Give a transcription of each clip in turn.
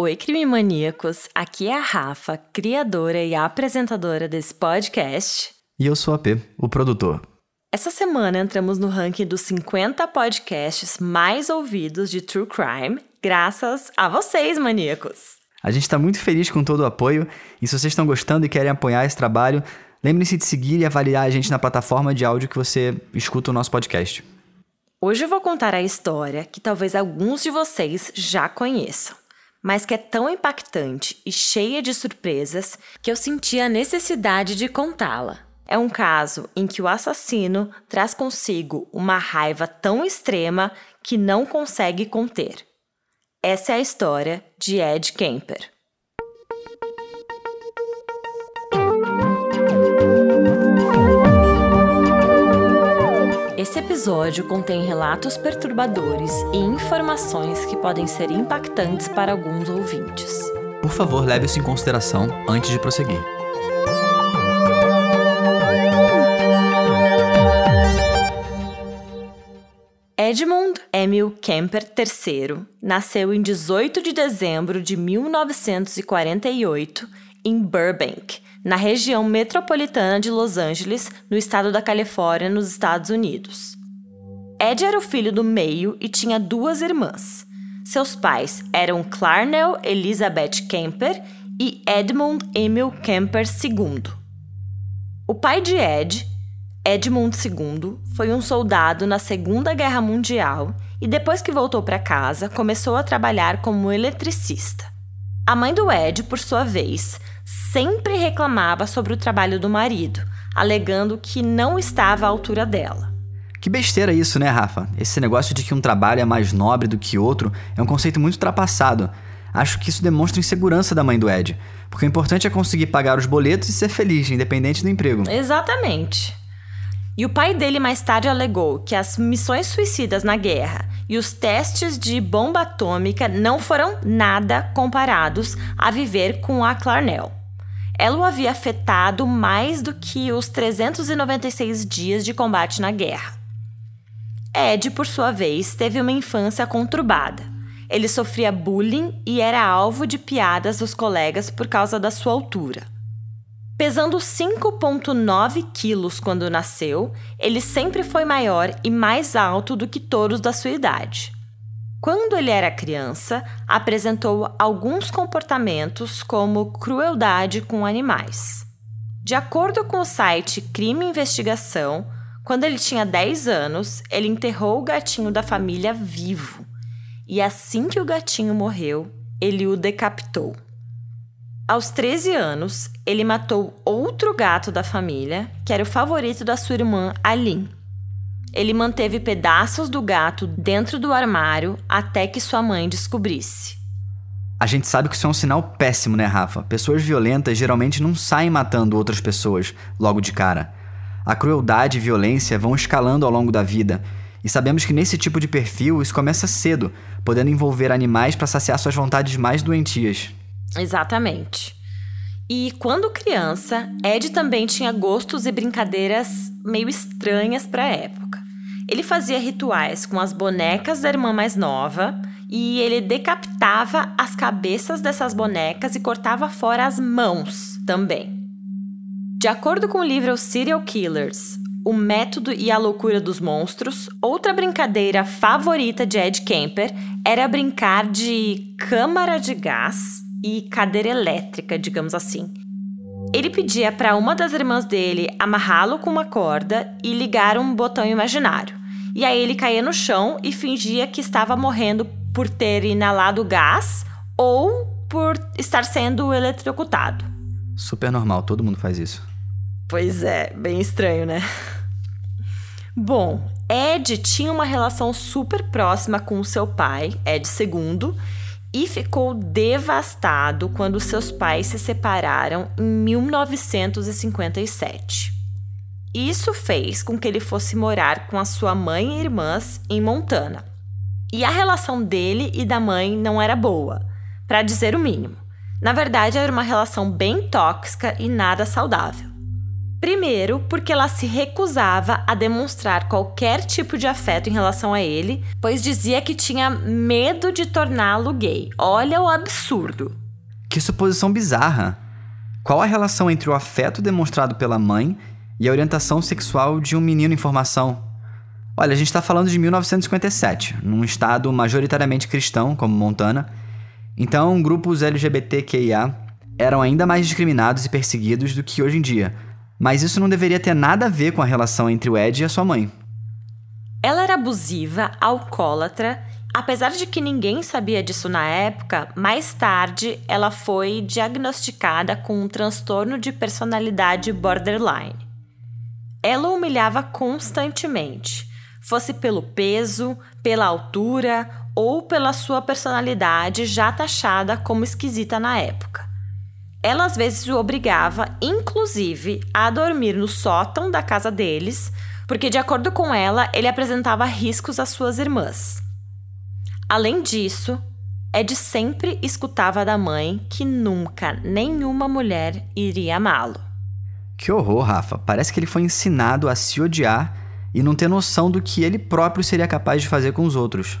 Oi, crime maníacos! Aqui é a Rafa, criadora e apresentadora desse podcast. E eu sou a P, o produtor. Essa semana entramos no ranking dos 50 podcasts mais ouvidos de True Crime, graças a vocês, maníacos! A gente está muito feliz com todo o apoio e se vocês estão gostando e querem apoiar esse trabalho, lembre-se de seguir e avaliar a gente na plataforma de áudio que você escuta o nosso podcast. Hoje eu vou contar a história que talvez alguns de vocês já conheçam mas que é tão impactante e cheia de surpresas que eu senti a necessidade de contá-la. É um caso em que o assassino traz consigo uma raiva tão extrema que não consegue conter. Essa é a história de Ed Kemper. Esse episódio contém relatos perturbadores e informações que podem ser impactantes para alguns ouvintes. Por favor, leve isso em consideração antes de prosseguir. Edmund Emil Kemper III nasceu em 18 de dezembro de 1948 em Burbank, na região metropolitana de Los Angeles, no estado da Califórnia, nos Estados Unidos. Ed era o filho do meio e tinha duas irmãs. Seus pais eram Clarnell Elizabeth Kemper e Edmund Emil Kemper II. O pai de Ed, Edmund II, foi um soldado na Segunda Guerra Mundial e depois que voltou para casa, começou a trabalhar como eletricista. A mãe do Ed, por sua vez, sempre reclamava sobre o trabalho do marido, alegando que não estava à altura dela. Que besteira isso, né, Rafa? Esse negócio de que um trabalho é mais nobre do que outro é um conceito muito ultrapassado. Acho que isso demonstra insegurança da mãe do Ed, porque o importante é conseguir pagar os boletos e ser feliz, independente do emprego. Exatamente. E o pai dele mais tarde alegou que as missões suicidas na guerra e os testes de bomba atômica não foram nada comparados a viver com a Clarnell. Ela o havia afetado mais do que os 396 dias de combate na guerra. Ed, por sua vez, teve uma infância conturbada. Ele sofria bullying e era alvo de piadas dos colegas por causa da sua altura. Pesando 5,9 quilos quando nasceu, ele sempre foi maior e mais alto do que todos da sua idade. Quando ele era criança, apresentou alguns comportamentos como crueldade com animais. De acordo com o site Crime Investigação, quando ele tinha 10 anos, ele enterrou o gatinho da família vivo. E assim que o gatinho morreu, ele o decapitou. Aos 13 anos, ele matou outro gato da família, que era o favorito da sua irmã Aline. Ele manteve pedaços do gato dentro do armário até que sua mãe descobrisse. A gente sabe que isso é um sinal péssimo, né, Rafa? Pessoas violentas geralmente não saem matando outras pessoas logo de cara. A crueldade e violência vão escalando ao longo da vida, e sabemos que nesse tipo de perfil isso começa cedo, podendo envolver animais para saciar suas vontades mais doentias. Exatamente. E quando criança, Ed também tinha gostos e brincadeiras meio estranhas para a época. Ele fazia rituais com as bonecas da irmã mais nova e ele decapitava as cabeças dessas bonecas e cortava fora as mãos também. De acordo com o livro Serial Killers, O Método e a Loucura dos Monstros, outra brincadeira favorita de Ed Kemper era brincar de câmara de gás e cadeira elétrica, digamos assim. Ele pedia para uma das irmãs dele amarrá-lo com uma corda e ligar um botão imaginário. E aí ele caía no chão e fingia que estava morrendo por ter inalado gás ou por estar sendo eletrocutado. Super normal, todo mundo faz isso. Pois é, bem estranho, né? Bom, Ed tinha uma relação super próxima com seu pai, Ed II, e ficou devastado quando seus pais se separaram em 1957. Isso fez com que ele fosse morar com a sua mãe e irmãs em Montana. E a relação dele e da mãe não era boa, para dizer o mínimo. Na verdade, era uma relação bem tóxica e nada saudável. Primeiro, porque ela se recusava a demonstrar qualquer tipo de afeto em relação a ele, pois dizia que tinha medo de torná-lo gay. Olha o absurdo. Que suposição bizarra. Qual a relação entre o afeto demonstrado pela mãe e a orientação sexual de um menino em formação? Olha, a gente está falando de 1957, num estado majoritariamente cristão, como Montana. Então, grupos LGBTQIA eram ainda mais discriminados e perseguidos do que hoje em dia mas isso não deveria ter nada a ver com a relação entre o Ed e a sua mãe. Ela era abusiva, alcoólatra. Apesar de que ninguém sabia disso na época, mais tarde ela foi diagnosticada com um transtorno de personalidade borderline. Ela humilhava constantemente, fosse pelo peso, pela altura ou pela sua personalidade já taxada como esquisita na época. Ela às vezes o obrigava, inclusive, a dormir no sótão da casa deles, porque, de acordo com ela, ele apresentava riscos às suas irmãs. Além disso, Ed sempre escutava da mãe que nunca nenhuma mulher iria amá-lo. Que horror, Rafa. Parece que ele foi ensinado a se odiar e não ter noção do que ele próprio seria capaz de fazer com os outros.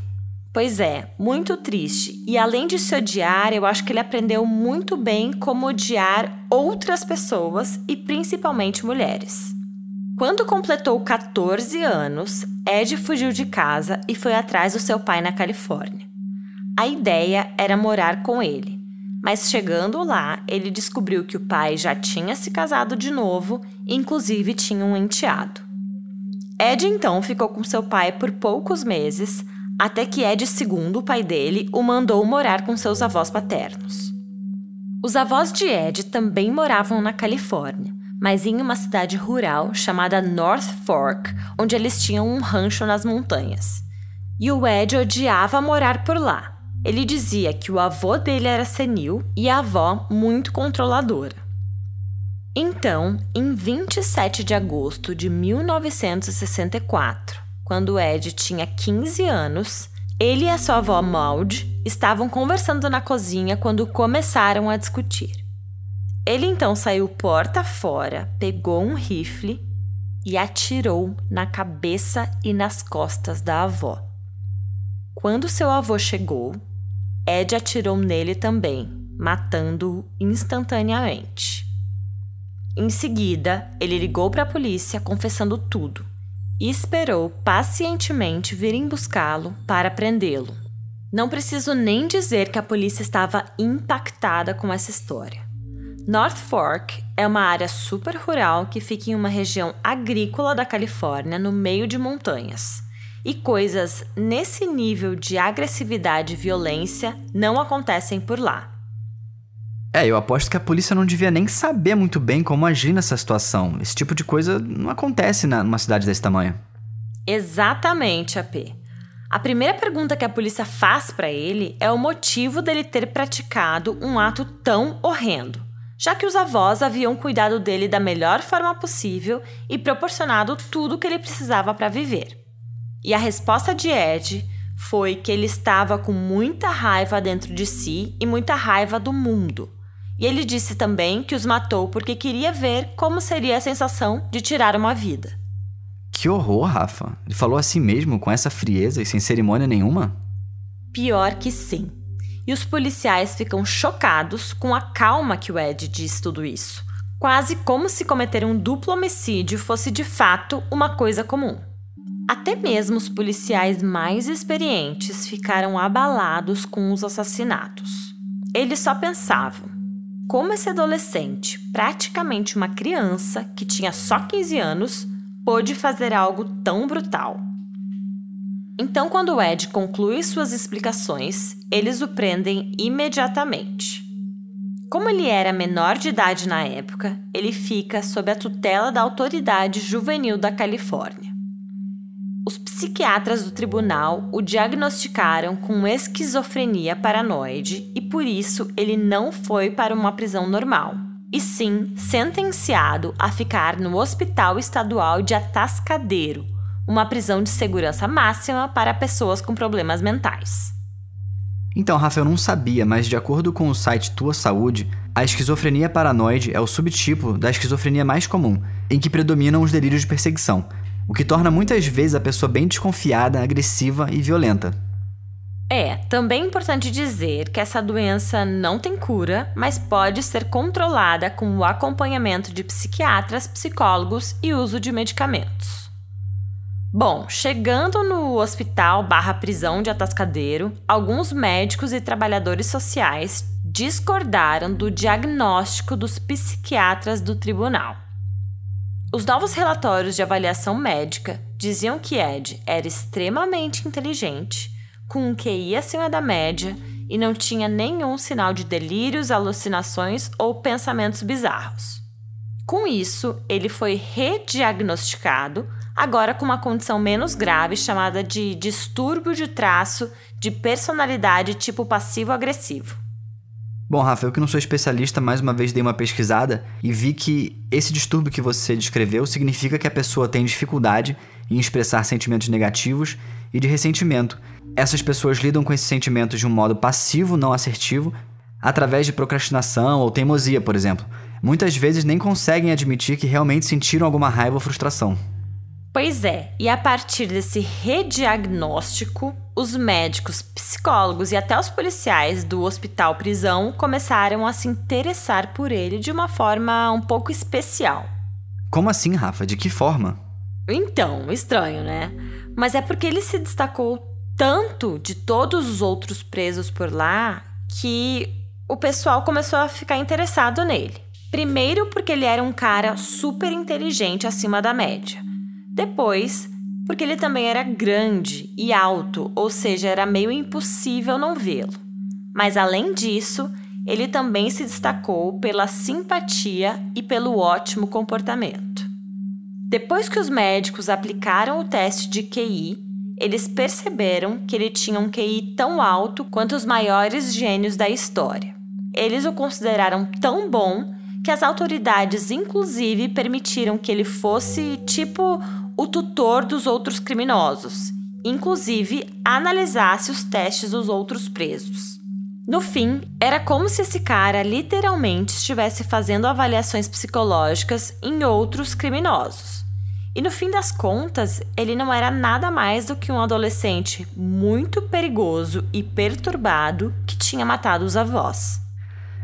Pois é, muito triste. E além de se odiar, eu acho que ele aprendeu muito bem como odiar outras pessoas e principalmente mulheres. Quando completou 14 anos, Ed fugiu de casa e foi atrás do seu pai na Califórnia. A ideia era morar com ele, mas chegando lá, ele descobriu que o pai já tinha se casado de novo e, inclusive, tinha um enteado. Ed então ficou com seu pai por poucos meses até que Ed II, o pai dele, o mandou morar com seus avós paternos. Os avós de Ed também moravam na Califórnia, mas em uma cidade rural chamada North Fork, onde eles tinham um rancho nas montanhas. E o Ed odiava morar por lá. Ele dizia que o avô dele era senil e a avó muito controladora. Então, em 27 de agosto de 1964, quando Ed tinha 15 anos, ele e a sua avó Maud estavam conversando na cozinha quando começaram a discutir. Ele então saiu porta fora, pegou um rifle e atirou na cabeça e nas costas da avó. Quando seu avô chegou, Ed atirou nele também, matando-o instantaneamente. Em seguida, ele ligou para a polícia confessando tudo e esperou pacientemente virem buscá-lo para prendê-lo. Não preciso nem dizer que a polícia estava impactada com essa história. North Fork é uma área super rural que fica em uma região agrícola da Califórnia, no meio de montanhas. E coisas nesse nível de agressividade e violência não acontecem por lá. É, eu aposto que a polícia não devia nem saber muito bem como agir nessa situação. Esse tipo de coisa não acontece numa cidade desse tamanho. Exatamente, AP. A primeira pergunta que a polícia faz para ele é o motivo dele ter praticado um ato tão horrendo, já que os avós haviam cuidado dele da melhor forma possível e proporcionado tudo o que ele precisava para viver. E a resposta de Ed foi que ele estava com muita raiva dentro de si e muita raiva do mundo. E ele disse também que os matou porque queria ver como seria a sensação de tirar uma vida. Que horror, Rafa. Ele falou assim mesmo, com essa frieza e sem cerimônia nenhuma? Pior que sim. E os policiais ficam chocados com a calma que o Ed diz tudo isso. Quase como se cometer um duplo homicídio fosse de fato uma coisa comum. Até mesmo os policiais mais experientes ficaram abalados com os assassinatos. Eles só pensavam: como esse adolescente, praticamente uma criança que tinha só 15 anos, pôde fazer algo tão brutal? Então, quando Ed conclui suas explicações, eles o prendem imediatamente. Como ele era menor de idade na época, ele fica sob a tutela da autoridade juvenil da Califórnia. Os psiquiatras do tribunal o diagnosticaram com esquizofrenia paranoide e por isso ele não foi para uma prisão normal, e sim sentenciado a ficar no Hospital Estadual de Atascadeiro, uma prisão de segurança máxima para pessoas com problemas mentais. Então, Rafa, eu não sabia, mas de acordo com o site Tua Saúde, a esquizofrenia paranoide é o subtipo da esquizofrenia mais comum, em que predominam os delírios de perseguição, o que torna muitas vezes a pessoa bem desconfiada, agressiva e violenta. É, também é importante dizer que essa doença não tem cura, mas pode ser controlada com o acompanhamento de psiquiatras, psicólogos e uso de medicamentos. Bom, chegando no hospital barra prisão de Atascadeiro, alguns médicos e trabalhadores sociais discordaram do diagnóstico dos psiquiatras do tribunal. Os novos relatórios de avaliação médica diziam que Ed era extremamente inteligente, com um QI acima da média e não tinha nenhum sinal de delírios, alucinações ou pensamentos bizarros. Com isso, ele foi rediagnosticado agora com uma condição menos grave chamada de distúrbio de traço de personalidade tipo passivo-agressivo. Bom, Rafa, eu que não sou especialista, mais uma vez dei uma pesquisada e vi que esse distúrbio que você descreveu significa que a pessoa tem dificuldade em expressar sentimentos negativos e de ressentimento. Essas pessoas lidam com esses sentimentos de um modo passivo, não assertivo, através de procrastinação ou teimosia, por exemplo. Muitas vezes nem conseguem admitir que realmente sentiram alguma raiva ou frustração. Pois é, e a partir desse rediagnóstico, os médicos, psicólogos e até os policiais do hospital prisão começaram a se interessar por ele de uma forma um pouco especial. Como assim, Rafa? De que forma? Então, estranho, né? Mas é porque ele se destacou tanto de todos os outros presos por lá que o pessoal começou a ficar interessado nele. Primeiro, porque ele era um cara super inteligente acima da média. Depois, porque ele também era grande e alto, ou seja, era meio impossível não vê-lo. Mas além disso, ele também se destacou pela simpatia e pelo ótimo comportamento. Depois que os médicos aplicaram o teste de QI, eles perceberam que ele tinha um QI tão alto quanto os maiores gênios da história. Eles o consideraram tão bom que as autoridades, inclusive, permitiram que ele fosse tipo o tutor dos outros criminosos, inclusive analisasse os testes dos outros presos. No fim, era como se esse cara literalmente estivesse fazendo avaliações psicológicas em outros criminosos. E no fim das contas, ele não era nada mais do que um adolescente muito perigoso e perturbado que tinha matado os avós.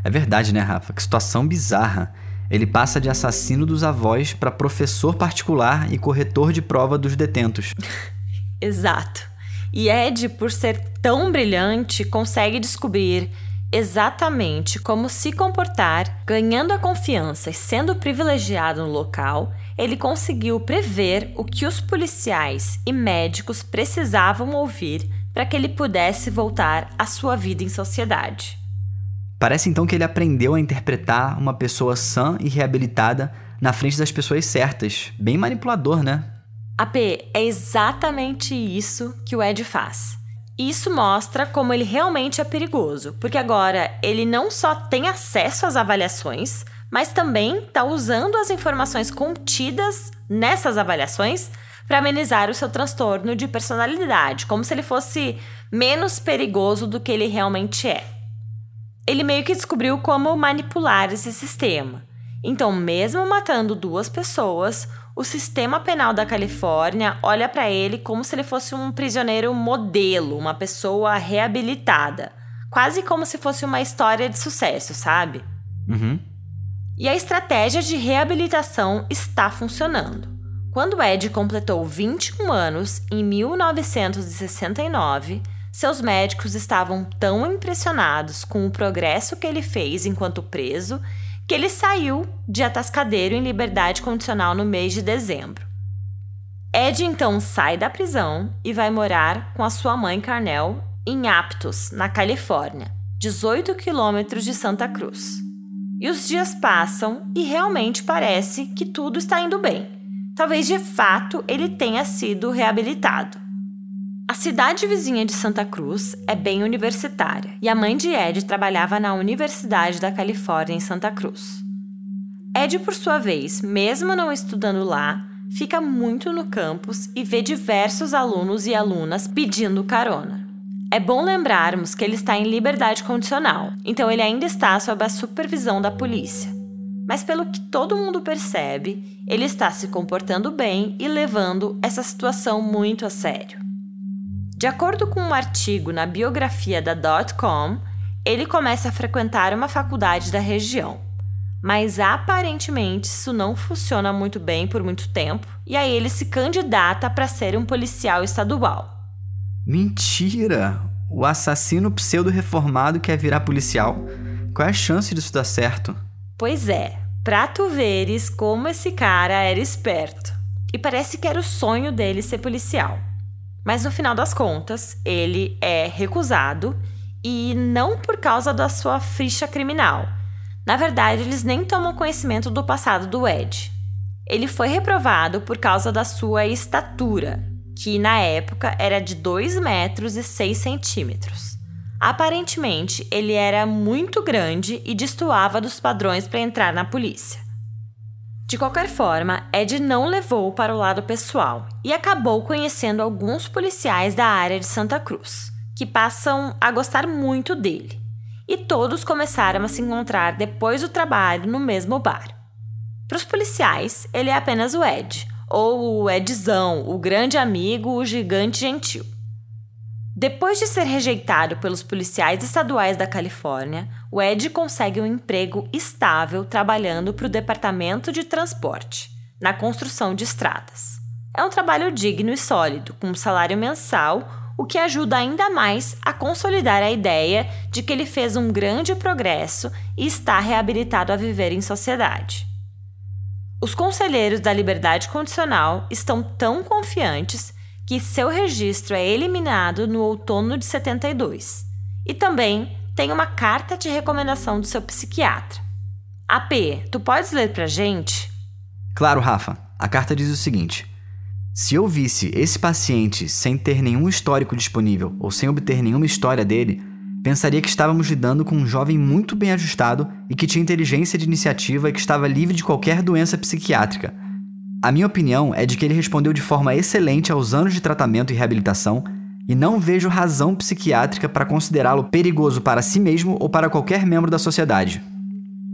É verdade, né, Rafa? Que situação bizarra. Ele passa de assassino dos avós para professor particular e corretor de prova dos detentos. Exato. E Ed, por ser tão brilhante, consegue descobrir exatamente como se comportar, ganhando a confiança e sendo privilegiado no local, ele conseguiu prever o que os policiais e médicos precisavam ouvir para que ele pudesse voltar à sua vida em sociedade. Parece então que ele aprendeu a interpretar uma pessoa sã e reabilitada na frente das pessoas certas. Bem manipulador, né? AP, é exatamente isso que o Ed faz. Isso mostra como ele realmente é perigoso, porque agora ele não só tem acesso às avaliações, mas também está usando as informações contidas nessas avaliações para amenizar o seu transtorno de personalidade, como se ele fosse menos perigoso do que ele realmente é ele meio que descobriu como manipular esse sistema. Então, mesmo matando duas pessoas, o sistema penal da Califórnia olha para ele como se ele fosse um prisioneiro modelo, uma pessoa reabilitada. Quase como se fosse uma história de sucesso, sabe? Uhum. E a estratégia de reabilitação está funcionando. Quando Ed completou 21 anos, em 1969, seus médicos estavam tão impressionados com o progresso que ele fez enquanto preso que ele saiu de atascadeiro em liberdade condicional no mês de dezembro. Ed então sai da prisão e vai morar com a sua mãe Carnel em Aptos, na Califórnia, 18 quilômetros de Santa Cruz. E os dias passam e realmente parece que tudo está indo bem. Talvez de fato ele tenha sido reabilitado. A cidade vizinha de Santa Cruz é bem universitária e a mãe de Ed trabalhava na Universidade da Califórnia em Santa Cruz. Ed, por sua vez, mesmo não estudando lá, fica muito no campus e vê diversos alunos e alunas pedindo carona. É bom lembrarmos que ele está em liberdade condicional, então ele ainda está sob a supervisão da polícia. Mas pelo que todo mundo percebe, ele está se comportando bem e levando essa situação muito a sério. De acordo com um artigo na biografia da .com, ele começa a frequentar uma faculdade da região. Mas aparentemente isso não funciona muito bem por muito tempo, e aí ele se candidata para ser um policial estadual. Mentira! O assassino pseudo-reformado quer virar policial? Qual é a chance disso dar certo? Pois é, pra tu veres como esse cara era esperto. E parece que era o sonho dele ser policial. Mas no final das contas, ele é recusado e não por causa da sua ficha criminal. Na verdade, eles nem tomam conhecimento do passado do Ed. Ele foi reprovado por causa da sua estatura, que na época era de 2 metros e 6 centímetros. Aparentemente, ele era muito grande e destoava dos padrões para entrar na polícia. De qualquer forma, Ed não levou para o lado pessoal e acabou conhecendo alguns policiais da área de Santa Cruz, que passam a gostar muito dele. E todos começaram a se encontrar depois do trabalho no mesmo bar. Para os policiais, ele é apenas o Ed, ou o Edzão, o grande amigo, o gigante gentil. Depois de ser rejeitado pelos policiais estaduais da Califórnia, o Ed consegue um emprego estável trabalhando para o Departamento de Transporte, na construção de estradas. É um trabalho digno e sólido, com um salário mensal, o que ajuda ainda mais a consolidar a ideia de que ele fez um grande progresso e está reabilitado a viver em sociedade. Os conselheiros da liberdade condicional estão tão confiantes que seu registro é eliminado no outono de 72. E também tem uma carta de recomendação do seu psiquiatra. AP, tu podes ler pra gente? Claro, Rafa. A carta diz o seguinte: Se eu visse esse paciente sem ter nenhum histórico disponível ou sem obter nenhuma história dele, pensaria que estávamos lidando com um jovem muito bem ajustado e que tinha inteligência de iniciativa e que estava livre de qualquer doença psiquiátrica a minha opinião é de que ele respondeu de forma excelente aos anos de tratamento e reabilitação e não vejo razão psiquiátrica para considerá-lo perigoso para si mesmo ou para qualquer membro da sociedade.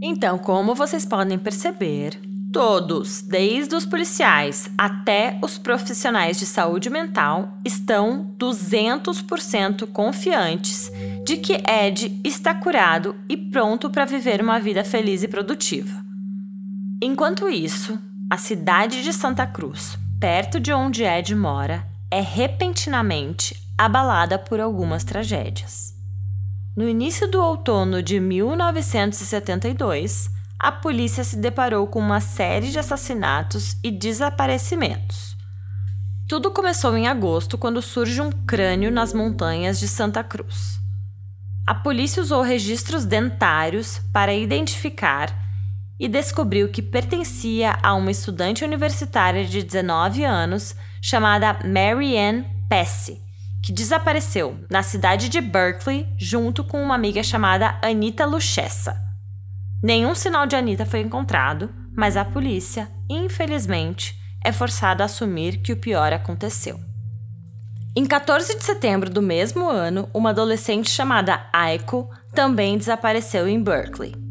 Então, como vocês podem perceber, todos, desde os policiais até os profissionais de saúde mental, estão 200% confiantes de que Ed está curado e pronto para viver uma vida feliz e produtiva. Enquanto isso, a cidade de Santa Cruz, perto de onde Ed mora, é repentinamente abalada por algumas tragédias. No início do outono de 1972, a polícia se deparou com uma série de assassinatos e desaparecimentos. Tudo começou em agosto, quando surge um crânio nas montanhas de Santa Cruz. A polícia usou registros dentários para identificar e descobriu que pertencia a uma estudante universitária de 19 anos chamada Mary Ann Pesce, que desapareceu na cidade de Berkeley junto com uma amiga chamada Anita Luchessa. Nenhum sinal de Anita foi encontrado, mas a polícia, infelizmente, é forçada a assumir que o pior aconteceu. Em 14 de setembro do mesmo ano, uma adolescente chamada Aiko também desapareceu em Berkeley.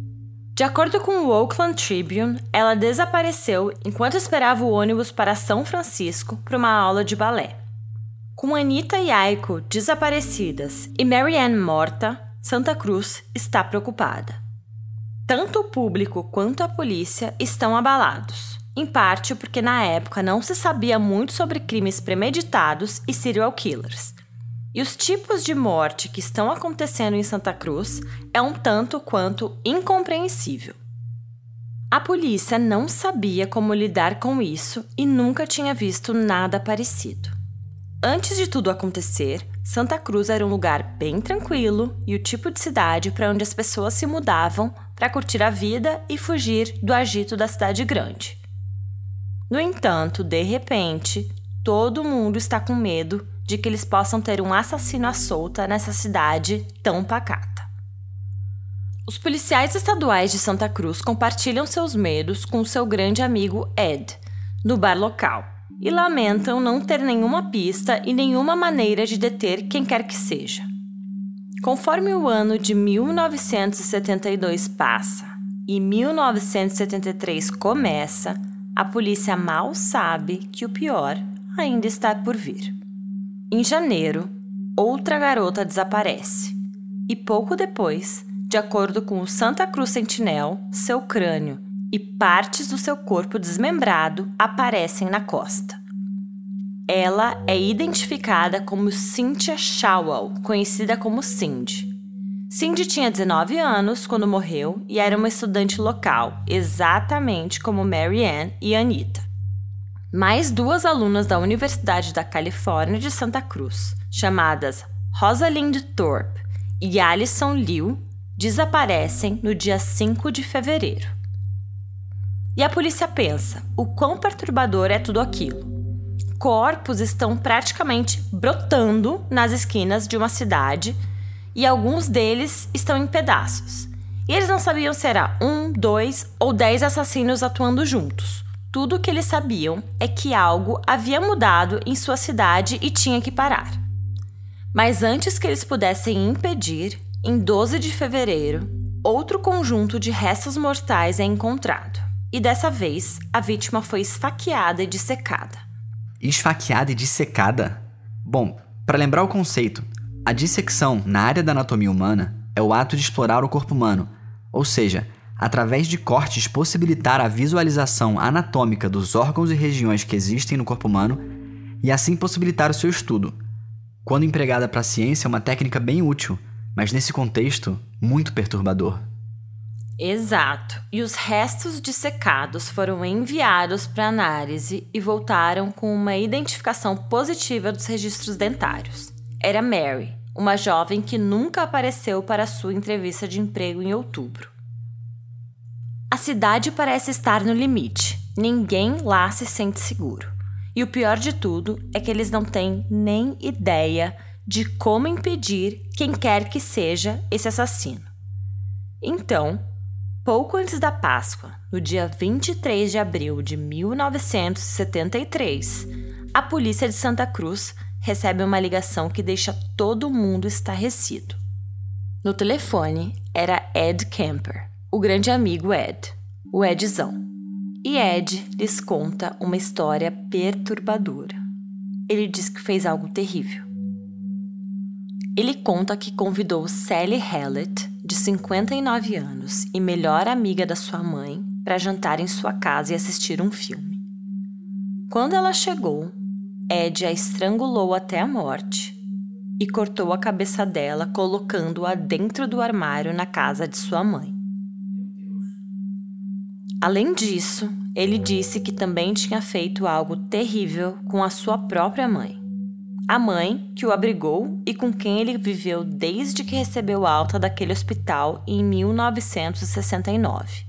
De acordo com o Oakland Tribune, ela desapareceu enquanto esperava o ônibus para São Francisco para uma aula de balé. Com Anita e Aiko desaparecidas e Marianne morta, Santa Cruz está preocupada. Tanto o público quanto a polícia estão abalados, em parte porque na época não se sabia muito sobre crimes premeditados e serial killers, e os tipos de morte que estão acontecendo em Santa Cruz é um tanto quanto incompreensível. A polícia não sabia como lidar com isso e nunca tinha visto nada parecido. Antes de tudo acontecer, Santa Cruz era um lugar bem tranquilo e o tipo de cidade para onde as pessoas se mudavam para curtir a vida e fugir do agito da cidade grande. No entanto, de repente, todo mundo está com medo de que eles possam ter um assassino à solta nessa cidade tão pacata. Os policiais estaduais de Santa Cruz compartilham seus medos com seu grande amigo Ed, no bar local, e lamentam não ter nenhuma pista e nenhuma maneira de deter quem quer que seja. Conforme o ano de 1972 passa e 1973 começa, a polícia mal sabe que o pior ainda está por vir. Em janeiro, outra garota desaparece e pouco depois, de acordo com o Santa Cruz Sentinel, seu crânio e partes do seu corpo desmembrado aparecem na costa. Ela é identificada como Cynthia Shawwell, conhecida como Cindy. Cindy tinha 19 anos quando morreu e era uma estudante local, exatamente como Mary Ann e Anita. Mais duas alunas da Universidade da Califórnia de Santa Cruz, chamadas Rosalind Thorpe e Alison Liu, desaparecem no dia 5 de fevereiro. E a polícia pensa: o quão perturbador é tudo aquilo? corpos estão praticamente brotando nas esquinas de uma cidade e alguns deles estão em pedaços. E eles não sabiam se era um, dois ou dez assassinos atuando juntos. Tudo o que eles sabiam é que algo havia mudado em sua cidade e tinha que parar. Mas antes que eles pudessem impedir, em 12 de fevereiro, outro conjunto de restos mortais é encontrado. E dessa vez, a vítima foi esfaqueada e dissecada esfaqueada e dissecada? Bom, para lembrar o conceito, a dissecção na área da anatomia humana é o ato de explorar o corpo humano, ou seja, através de cortes possibilitar a visualização anatômica dos órgãos e regiões que existem no corpo humano e assim possibilitar o seu estudo. Quando empregada para a ciência, é uma técnica bem útil, mas nesse contexto, muito perturbador. Exato. E os restos dissecados foram enviados para análise e voltaram com uma identificação positiva dos registros dentários. Era Mary, uma jovem que nunca apareceu para sua entrevista de emprego em outubro. A cidade parece estar no limite. Ninguém lá se sente seguro. E o pior de tudo é que eles não têm nem ideia de como impedir quem quer que seja esse assassino. Então, Pouco antes da Páscoa, no dia 23 de abril de 1973, a polícia de Santa Cruz recebe uma ligação que deixa todo mundo estarrecido. No telefone era Ed Kemper, o grande amigo Ed, o Edzão. E Ed lhes conta uma história perturbadora. Ele diz que fez algo terrível. Ele conta que convidou Sally Hallett, de 59 anos e melhor amiga da sua mãe, para jantar em sua casa e assistir um filme. Quando ela chegou, Ed a estrangulou até a morte e cortou a cabeça dela, colocando-a dentro do armário na casa de sua mãe. Além disso, ele disse que também tinha feito algo terrível com a sua própria mãe a mãe que o abrigou e com quem ele viveu desde que recebeu alta daquele hospital em 1969.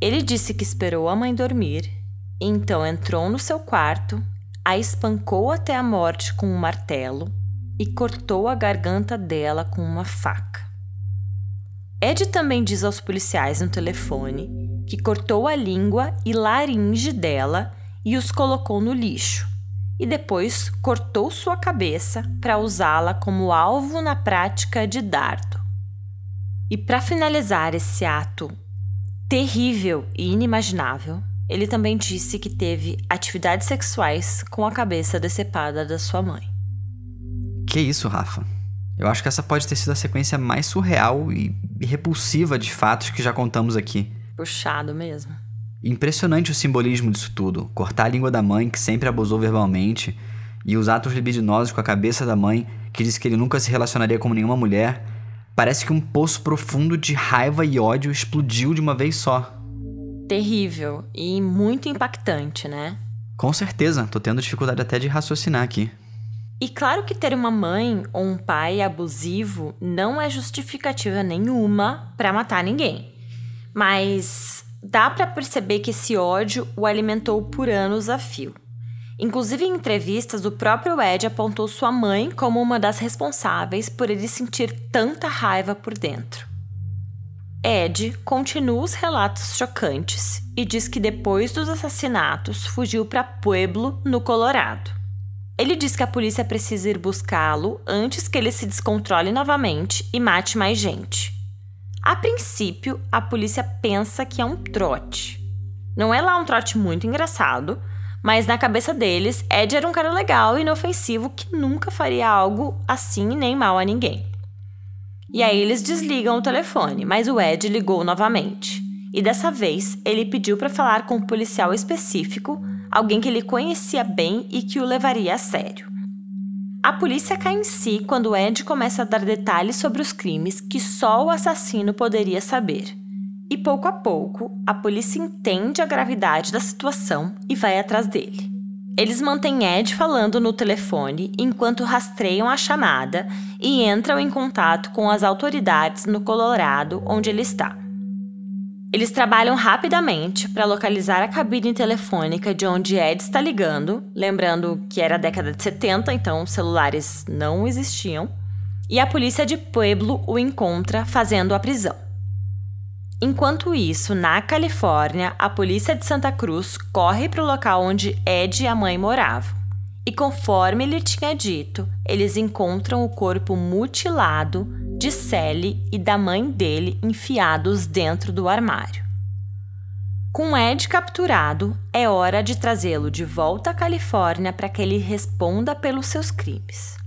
Ele disse que esperou a mãe dormir, então entrou no seu quarto, a espancou até a morte com um martelo e cortou a garganta dela com uma faca. Ed também diz aos policiais no telefone que cortou a língua e laringe dela e os colocou no lixo e depois cortou sua cabeça para usá-la como alvo na prática de dardo. E para finalizar esse ato terrível e inimaginável, ele também disse que teve atividades sexuais com a cabeça decepada da sua mãe. Que isso, Rafa? Eu acho que essa pode ter sido a sequência mais surreal e repulsiva de fatos que já contamos aqui. Puxado mesmo. Impressionante o simbolismo disso tudo. Cortar a língua da mãe, que sempre abusou verbalmente, e os atos libidinosos com a cabeça da mãe, que disse que ele nunca se relacionaria com nenhuma mulher. Parece que um poço profundo de raiva e ódio explodiu de uma vez só. Terrível e muito impactante, né? Com certeza, tô tendo dificuldade até de raciocinar aqui. E claro que ter uma mãe ou um pai abusivo não é justificativa nenhuma para matar ninguém. Mas Dá para perceber que esse ódio o alimentou por anos a fio. Inclusive, em entrevistas, o próprio Ed apontou sua mãe como uma das responsáveis por ele sentir tanta raiva por dentro. Ed continua os relatos chocantes e diz que depois dos assassinatos fugiu para Pueblo, no Colorado. ele diz que a polícia precisa ir buscá-lo antes que ele se descontrole novamente e mate mais gente. A princípio, a polícia pensa que é um trote. Não é lá um trote muito engraçado, mas na cabeça deles, Ed era um cara legal e inofensivo que nunca faria algo assim nem mal a ninguém. E aí eles desligam o telefone, mas o Ed ligou novamente. E dessa vez ele pediu para falar com um policial específico alguém que ele conhecia bem e que o levaria a sério. A polícia cai em si quando Ed começa a dar detalhes sobre os crimes que só o assassino poderia saber. E pouco a pouco, a polícia entende a gravidade da situação e vai atrás dele. Eles mantêm Ed falando no telefone enquanto rastreiam a chamada e entram em contato com as autoridades no Colorado, onde ele está. Eles trabalham rapidamente para localizar a cabine telefônica de onde Ed está ligando, lembrando que era a década de 70, então celulares não existiam, e a polícia de Pueblo o encontra fazendo a prisão. Enquanto isso, na Califórnia, a polícia de Santa Cruz corre para o local onde Ed e a mãe moravam. E conforme ele tinha dito, eles encontram o corpo mutilado de Sally e da mãe dele enfiados dentro do armário. Com Ed capturado, é hora de trazê-lo de volta à Califórnia para que ele responda pelos seus crimes.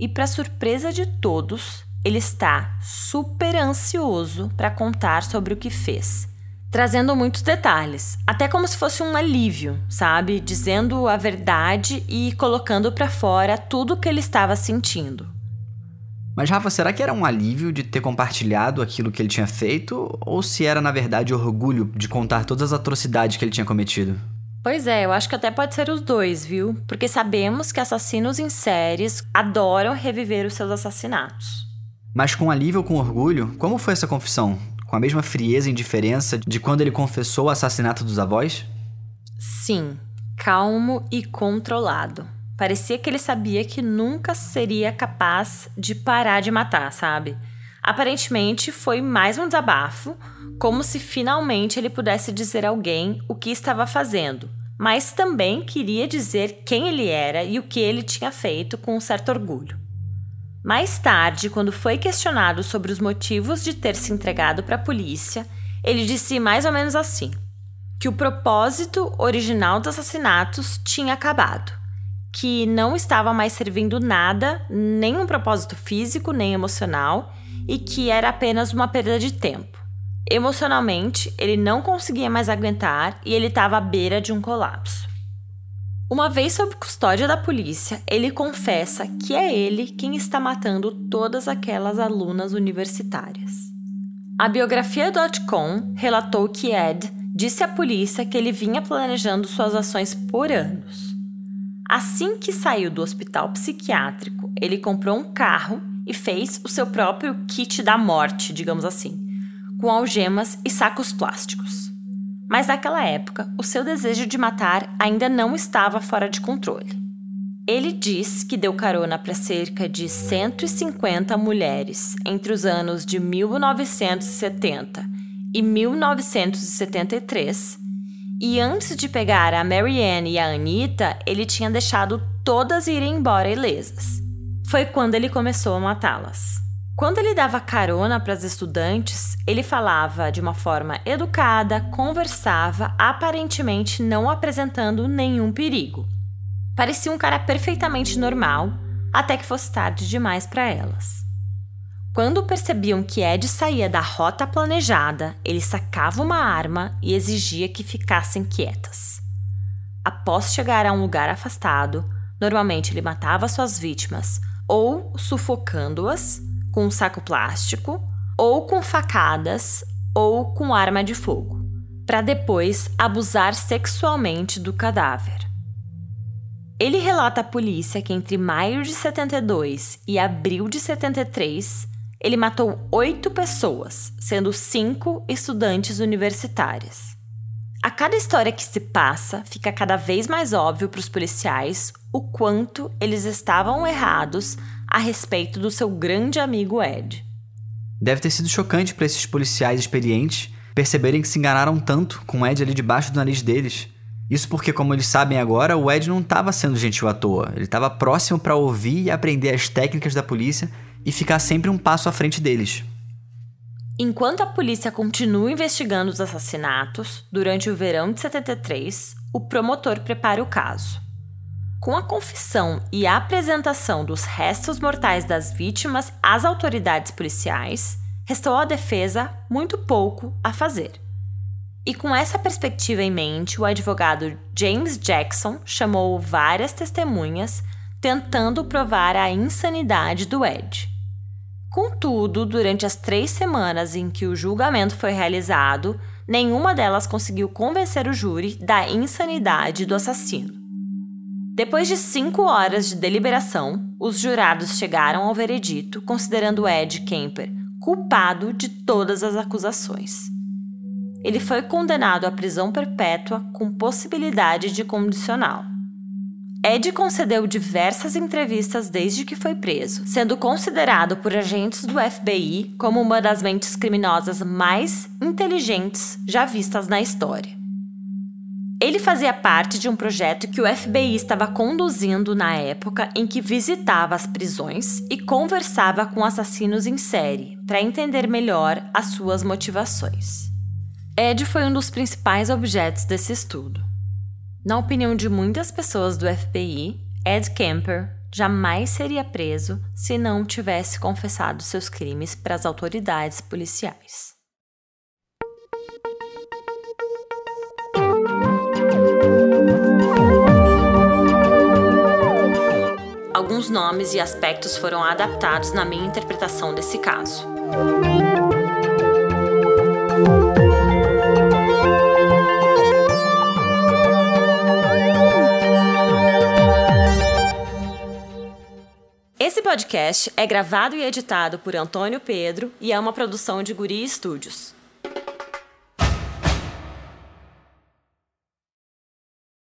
E, para surpresa de todos, ele está super ansioso para contar sobre o que fez, trazendo muitos detalhes, até como se fosse um alívio, sabe? Dizendo a verdade e colocando para fora tudo o que ele estava sentindo. Mas, Rafa, será que era um alívio de ter compartilhado aquilo que ele tinha feito? Ou se era, na verdade, orgulho de contar todas as atrocidades que ele tinha cometido? Pois é, eu acho que até pode ser os dois, viu? Porque sabemos que assassinos em séries adoram reviver os seus assassinatos. Mas com alívio ou com orgulho, como foi essa confissão? Com a mesma frieza e indiferença de quando ele confessou o assassinato dos avós? Sim, calmo e controlado. Parecia que ele sabia que nunca seria capaz de parar de matar, sabe? Aparentemente foi mais um desabafo, como se finalmente ele pudesse dizer a alguém o que estava fazendo, mas também queria dizer quem ele era e o que ele tinha feito com um certo orgulho. Mais tarde, quando foi questionado sobre os motivos de ter se entregado para a polícia, ele disse mais ou menos assim: que o propósito original dos assassinatos tinha acabado que não estava mais servindo nada, nem um propósito físico, nem emocional, e que era apenas uma perda de tempo. Emocionalmente, ele não conseguia mais aguentar e ele estava à beira de um colapso. Uma vez sob custódia da polícia, ele confessa que é ele quem está matando todas aquelas alunas universitárias. A biografia.com relatou que Ed disse à polícia que ele vinha planejando suas ações por anos. Assim que saiu do hospital psiquiátrico, ele comprou um carro e fez o seu próprio kit da morte, digamos assim, com algemas e sacos plásticos. Mas naquela época, o seu desejo de matar ainda não estava fora de controle. Ele diz que deu carona para cerca de 150 mulheres entre os anos de 1970 e 1973 e antes de pegar a Marianne e a Anita, ele tinha deixado todas irem embora ilesas. Foi quando ele começou a matá-las. Quando ele dava carona para as estudantes, ele falava de uma forma educada, conversava, aparentemente não apresentando nenhum perigo. Parecia um cara perfeitamente normal, até que fosse tarde demais para elas. Quando percebiam que Ed saía da rota planejada, ele sacava uma arma e exigia que ficassem quietas. Após chegar a um lugar afastado, normalmente ele matava suas vítimas ou sufocando-as com um saco plástico, ou com facadas, ou com arma de fogo, para depois abusar sexualmente do cadáver. Ele relata à polícia que entre maio de 72 e abril de 73 ele matou oito pessoas, sendo cinco estudantes universitárias. A cada história que se passa, fica cada vez mais óbvio para os policiais o quanto eles estavam errados a respeito do seu grande amigo Ed. Deve ter sido chocante para esses policiais experientes perceberem que se enganaram tanto com Ed ali debaixo do nariz deles. Isso porque, como eles sabem agora, o Ed não estava sendo gentil à toa. Ele estava próximo para ouvir e aprender as técnicas da polícia e ficar sempre um passo à frente deles. Enquanto a polícia continua investigando os assassinatos, durante o verão de 73, o promotor prepara o caso. Com a confissão e a apresentação dos restos mortais das vítimas às autoridades policiais, restou à defesa muito pouco a fazer. E com essa perspectiva em mente, o advogado James Jackson chamou várias testemunhas tentando provar a insanidade do Ed. Contudo, durante as três semanas em que o julgamento foi realizado, nenhuma delas conseguiu convencer o júri da insanidade do assassino. Depois de cinco horas de deliberação, os jurados chegaram ao veredito considerando Ed Kemper culpado de todas as acusações. Ele foi condenado à prisão perpétua com possibilidade de condicional. Ed concedeu diversas entrevistas desde que foi preso, sendo considerado por agentes do FBI como uma das mentes criminosas mais inteligentes já vistas na história. Ele fazia parte de um projeto que o FBI estava conduzindo na época em que visitava as prisões e conversava com assassinos em série para entender melhor as suas motivações. Ed foi um dos principais objetos desse estudo. Na opinião de muitas pessoas do FBI, Ed Kemper jamais seria preso se não tivesse confessado seus crimes para as autoridades policiais. Alguns nomes e aspectos foram adaptados na minha interpretação desse caso. Esse podcast é gravado e editado por Antônio Pedro e é uma produção de Guri Studios.